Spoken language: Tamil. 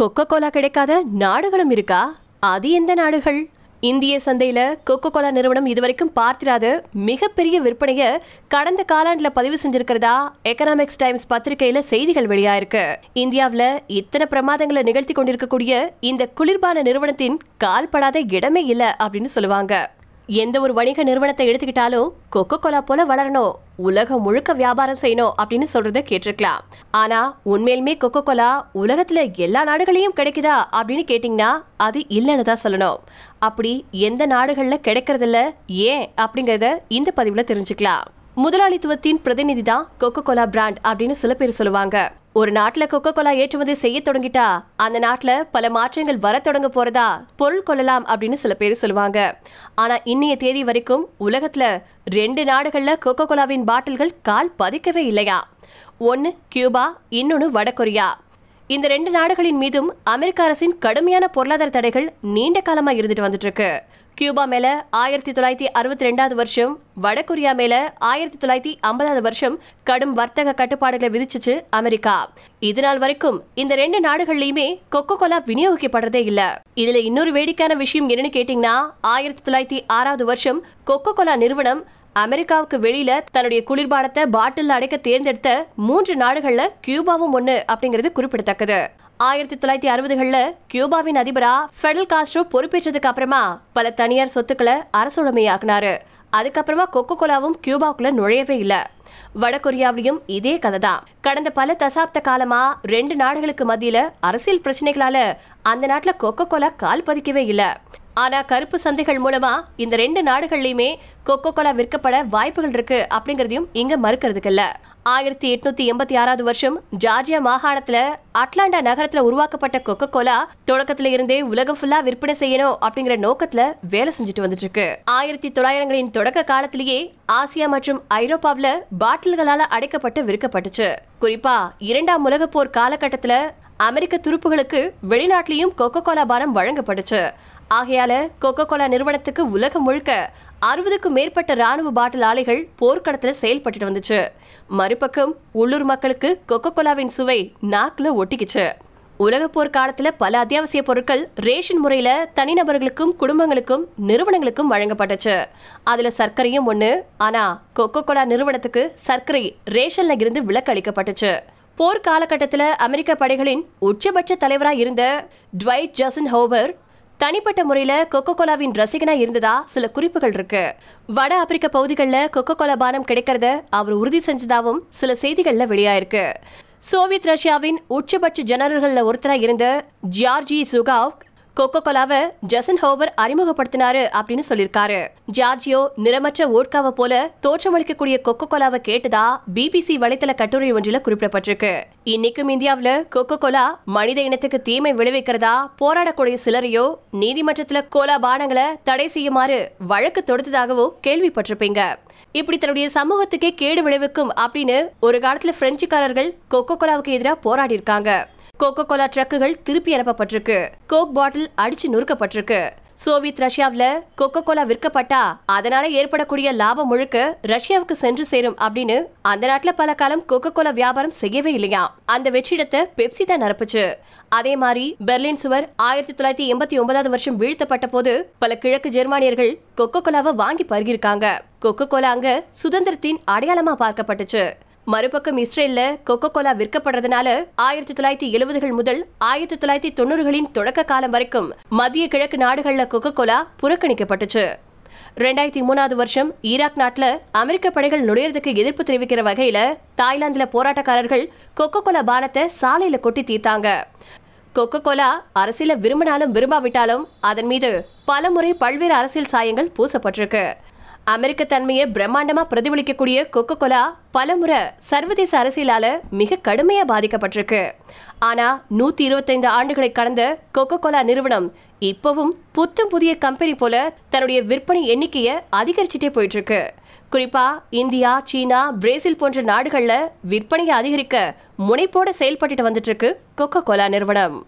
கொக்கோ கோலா கிடைக்காத நாடுகளும் இருக்கா? அது எந்த நாடுகள்? இந்திய சந்தையில் கொக்கோ கோலா நிறுவனம் இதுவரைக்கும் பார்த்திராத மிகப்பெரிய விற்பனையை கடந்த காலாண்டில் பதிவு செஞ்சிருக்கிறதா? எக்கனாமிக்ஸ் டைம்ஸ் பத்திரிகையில் செய்திகள் வெளியாயிருக்கு. இந்தியாவில் இத்தனை பிரமாதங்களை நிகழ்த்தி கொண்டிருக்கக்கூடிய இந்த குளிர்பான நிறுவனத்தின் கால்படாத இடமே இல்லை அப்படின்னு சொல்லுவாங்க. எந்த ஒரு வணிக நிறுவனத்தை எடுத்துக்கிட்டாலும் கொக்கோ கோலா போல வளரணும். உலகம் முழுக்க வியாபாரம் செய்யணும் அப்படின்னு சொல்றத கேட்டிருக்கலாம். ஆனா உண்மையிலுமே கொக்கோ கோலா உலகத்துல எல்லா நாடுகளையும் கிடைக்குதா அப்படின்னு கேட்டிங்கன்னா அது இல்லைன்னு தான் சொல்லணும். அப்படி எந்த நாடுகள்ல கிடைக்கிறதில்ல ஏன் அப்படிங்கறத இந்த பதிவுல தெரிஞ்சுக்கலாம். முதலாளித்துவத்தின் பிரதிநிதி தான் கொக்கோ கோலா பிராண்ட் அப்படின்னு சில பேர் சொல்லுவாங்க. ஒரு நாட்டுல கொக்கோ கோலா ஏற்றுமதி செய்ய தொடங்கிட்டா அந்த நாட்டுல பல மாற்றங்கள் வர தொடங்க போறதா பொருள் கொள்ளலாம் அப்படின்னு சில பேர் சொல்லுவாங்க. ஆனா இன்னைய தேதி வரைக்கும் உலகத்துல ரெண்டு நாடுகள்ல கொக்கோ கோலாவின் பாட்டில்கள் கால் பதிக்கவே இல்லையா? ஒன்னு கியூபா இன்னொன்னு வடகொரியா. இந்த ரெண்டு நாடுகளின் மீதும் அமெரிக்க அரசின் கடுமையான பொருளாதார தடைகள் நீண்ட காலமா இருந்துட்டு வந்துட்டு இருக்கு. கியூபா மேல ஆயிரத்தி தொள்ளாயிரத்தி அறுபத்தி ரெண்டாவது வருஷம் வடகொரியா மேல ஆயிரத்தி தொள்ளாயிரத்தி ஐம்பதாவது வருஷம் கடும் வர்த்தக கட்டுப்பாடுகளை விதிச்சிச்சு அமெரிக்கா. இது நாள் வரைக்கும் இந்த ரெண்டு நாடுகள்லயுமே கொக்கோ கோலா விநியோகிக்கப்படுறதே இல்ல. இதுல இன்னொரு வேடிக்கையான விஷயம் என்னன்னு கேட்டீங்கன்னா ஆயிரத்தி தொள்ளாயிரத்தி ஆறாவது வருஷம் கொக்கோ கோலா நிறுவனம் அமெரிக்காவுக்கு வெளியில தன்னுடைய குளிர்பானத்தை பாட்டில் அடைக்க தேர்ந்தெடுத்த மூன்று நாடுகள்ல கியூபாவும் ஒண்ணு அப்படிங்கிறது குறிப்பிடத்தக்கது. ஆயிரத்தி தொள்ளாயிரத்தி அறுபதுகள்ல கியூபாவின் அதிபரா ஃபெடல் காஸ்ட்ரோ பொறுப்பேற்றதுக்கு அப்புறமா பல தனியார் சொத்துக்களை அரசுடைமையாக்குனாரு அதுக்கப்புறமா கொக்கோ கோலாவும் கியூபாவுக்குள்ள நுழையவே இல்ல. வடகொரியாவிலையும் இதே கதை தான் கடந்த பல தசாப்த காலமா ரெண்டு நாடுகளுக்கு மத்தியில அரசியல் பிரச்சனைகளால அந்த நாட்டுல கொக்கோ கோலா கால் பதிக்கவே இல்லை. ஆனா கருப்பு சந்தைகள் மூலமா இந்த ரெண்டு நாடுகள்லயுமே கொக்கோ கோலா விற்கப்பட வாய்ப்புகள் இருக்கு அப்படிங்கறதையும் இங்க மறுக்கிறதுக்கு இல்ல. ஆயிரத்தி எட்நூத்தி எண்பத்தி ஆறாவது வருஷம் ஜார்ஜியா மாகாணத்துல அட்லாண்டா நகரத்துல உருவாக்கப்பட்ட கொக்கோ கோலா தொடக்கத்துல இருந்தே உலகம் ஃபுல்லா விற்பனை செய்யணும் அப்படிங்கிற நோக்கத்துல வேலை செஞ்சுட்டு வந்துட்டு இருக்கு ஆயிரத்தி தொள்ளாயிரங்களின் தொடக்க காலத்திலேயே ஆசியா மற்றும் ஐரோப்பாவில பாட்டில்களால அடைக்கப்பட்டு விற்கப்பட்டுச்சு. குறிப்பா இரண்டாம் உலக போர் காலகட்டத்துல அமெரிக்க துருப்புகளுக்கு வெளிநாட்டிலையும் கொக்கோ கோலா பானம் வழங்கப்பட்டுச்சு. ஆகையால கொக்கோ கோலா நிறுவனத்துக்கு உலகம் முழுக்க அறுபதுக்கும் மேற்பட்ட ராணுவ பாட்டில் ஆலைகள் போர்க்களத்தில் செயல்பட்டு வந்துச்சு. மறுபக்கம் உள்ளூர் மக்களுக்கு கொக்கோ கோலாவின் சுவை நாக்கில் ஒட்டிக்கிச்சு. உலக போர் பல அத்தியாவசிய பொருட்கள் ரேஷன் முறையில் தனிநபர்களுக்கும் குடும்பங்களுக்கும் நிறுவனங்களுக்கும் வழங்கப்பட்டுச்சு. அதில் சர்க்கரையும் ஒன்று ஆனால் கொக்கோ கோலா நிறுவனத்துக்கு சர்க்கரை ரேஷனில் இருந்து விலக்கு அளிக்கப்பட்டுச்சு போர் காலகட்டத்தில் அமெரிக்க படைகளின் உச்சபட்ச தலைவராக இருந்த ட்வைட் ஜசன் ஹோவர் தனிப்பட்ட முறையில் கொக்கோ கோலாவின் ரசிகனா இருந்ததா சில குறிப்புகள் இருக்கு. வட ஆப்பிரிக்க பகுதிகளில் கொக்கோ கோலா பானம் கிடைக்கிறத அவர் உறுதி செஞ்சதாவும் சில செய்திகள்ல வெளியாயிருக்கு. சோவியத் ரஷ்யாவின் உச்சபட்ச ஜெனரல்கள்ல ஒருத்தராக இருந்த ஜியார்ஜி சுகாவ் கொக்கோ கோலாவை ஜசன் ஹோவர் அறிமுகப்படுத்தினாரு அப்படின்னு சொல்லியிருக்காரு. ஜார்ஜியோ நிறமற்ற ஓட்காவை போல தோற்றமளிக்கக்கூடிய கொக்கோ கோலாவை கேட்டதா பிபிசி வலைத்தள கட்டுரை ஒன்றில் குறிப்பிடப்பட்டிருக்கு. இன்னைக்கும் இந்தியாவில் கொக்கோ கோலா மனித இனத்துக்கு தீமை விளைவிக்கிறதா போராடக்கூடிய சிலரையோ நீதிமன்றத்தில் கோலா பானங்களை தடை செய்யுமாறு வழக்கு தொடுத்ததாகவோ கேள்விப்பட்டிருப்பீங்க. இப்படி தன்னுடைய சமூகத்துக்கே கேடு விளைவிக்கும் அப்படின்னு ஒரு காலத்துல பிரெஞ்சுக்காரர்கள் கொக்கோ கோலாவுக்கு எதிராக போராடி இருக்காங்க கோகோ கோலா ட்ரக்குகள் திருப்பி அனுப்பப்பட்டிருக்கு. கோக் பாட்டில் அடிச்சு நொறுக்கப்பட்டிருக்கு. சோவியத் ரஷ்யாவில் கொக்கோ கோலா விற்கப்பட்டா அதனால ஏற்படக்கூடிய லாபம் முழுக்க ரஷ்யாவுக்கு சென்று சேரும் அப்படின்னு அந்த நாட்டில் பல காலம் கொக்கோ கோலா வியாபாரம் செய்யவே இல்லையா? அந்த வெற்றிடத்தை பெப்சி தான் நிரப்புச்சு. அதே மாதிரி பெர்லின் சுவர் ஆயிரத்தி தொள்ளாயிரத்தி எண்பத்தி ஒன்பதாவது வருஷம் வீழ்த்தப்பட்ட போது பல கிழக்கு ஜெர்மானியர்கள் கொக்கோ கோலாவை வாங்கி பருகிருக்காங்க கொக்கோ கோலா அங்க சுதந்திரத்தின் அடையாளமா பார்க்கப்பட்டுச்சு. மறுபக்கம் இஸ்ரேல்ல கொக்கோ கோலா விற்கப்படுறதுனால ஆயிரத்தி தொள்ளாயிரத்தி எழுபதுகள் முதல் ஆயிரத்தி தொள்ளாயிரத்தி தொண்ணூறுகளின் தொடக்க காலம் வரைக்கும் மத்திய கிழக்கு நாடுகள்ல கொக்கோ கோலா புறக்கணிக்கப்பட்டுச்சு. ரெண்டாயிரத்தி மூணாவது வருஷம் ஈராக் நாட்டுல அமெரிக்க படைகள் நுழையிறதுக்கு எதிர்ப்பு தெரிவிக்கிற வகையில தாய்லாந்துல போராட்டக்காரர்கள் கொக்கோ கோலா பானத்தை சாலையில கொட்டி தீர்த்தாங்க. கொக்கோ கோலா அரசியல விரும்பினாலும் விரும்பாவிட்டாலும் அதன் மீது பலமுறை பல்வேறு அரசியல் சாயங்கள் பூசப்பட்டிருக்கு. அமெரிக்க தன்மையை பிரம்மாண்டமா பிரதிபலிக்கக்கூடிய கொக்கோ கோலா பலமுறை சர்வதேச அரசியலால மிக கடுமையா பாதிக்கப்பட்டிருக்கு. ஆனா நூத்தி இருபத்தைந்து ஆண்டுகளை கடந்த கொக்கோ கோலா நிறுவனம் இப்பவும் புத்தம் புதிய கம்பெனி போல தன்னுடைய விற்பனை எண்ணிக்கையை அதிகரிச்சுட்டே போயிட்டு இருக்கு குறிப்பா இந்தியா சீனா பிரேசில் போன்ற நாடுகள்ல விற்பனையை அதிகரிக்க முனைப்போட செயல்பட்டுட்டு வந்துட்டு இருக்கு கொக்கோ கோலா நிறுவனம்.